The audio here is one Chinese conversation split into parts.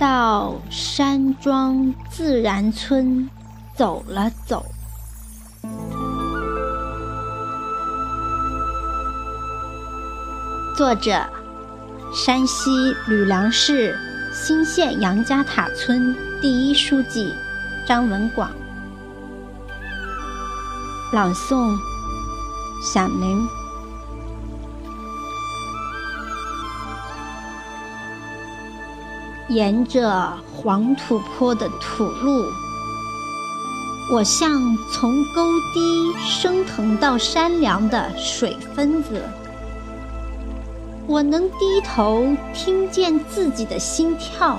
到山庄自然村走了走。作者：山西吕梁市新县杨家塔村第一书记张文广。朗诵：小林。沿着黄土坡的土路，我像从沟堤升腾到山梁的水分子。我能低头听见自己的心跳。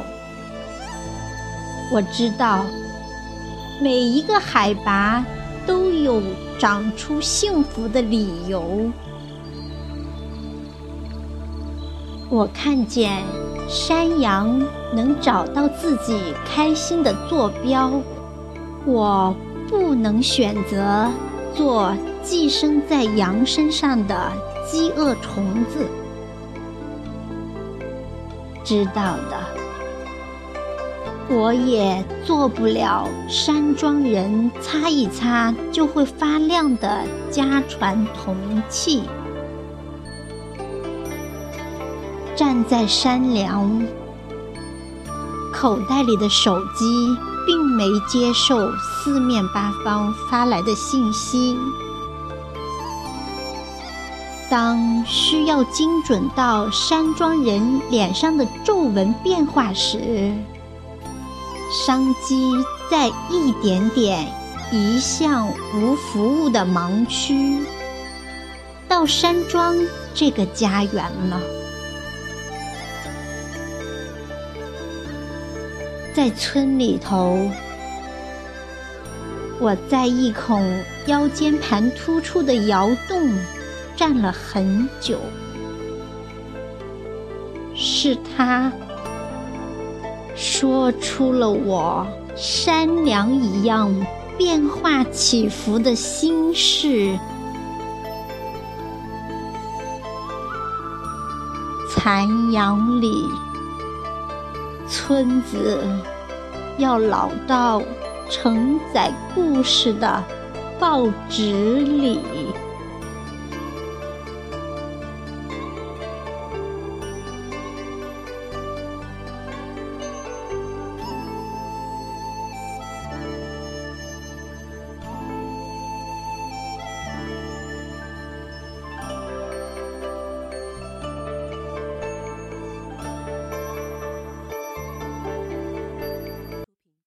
我知道，每一个海拔都有长出幸福的理由。我看见山羊能找到自己开心的坐标，我不能选择做寄生在羊身上的饥饿虫子。知道的，我也做不了山庄人擦一擦就会发亮的家传铜器。站在山梁，口袋里的手机并没接受四面八方发来的信息。当需要精准到山庄人脸上的皱纹变化时，商机在一点点移向无服务的盲区，到山庄这个家园了。在村里头，我在一孔腰间盘突出的窑洞。站了很久，是他说出了我山梁一样变化起伏的心事。残阳里，村子要老到承载故事的报纸里。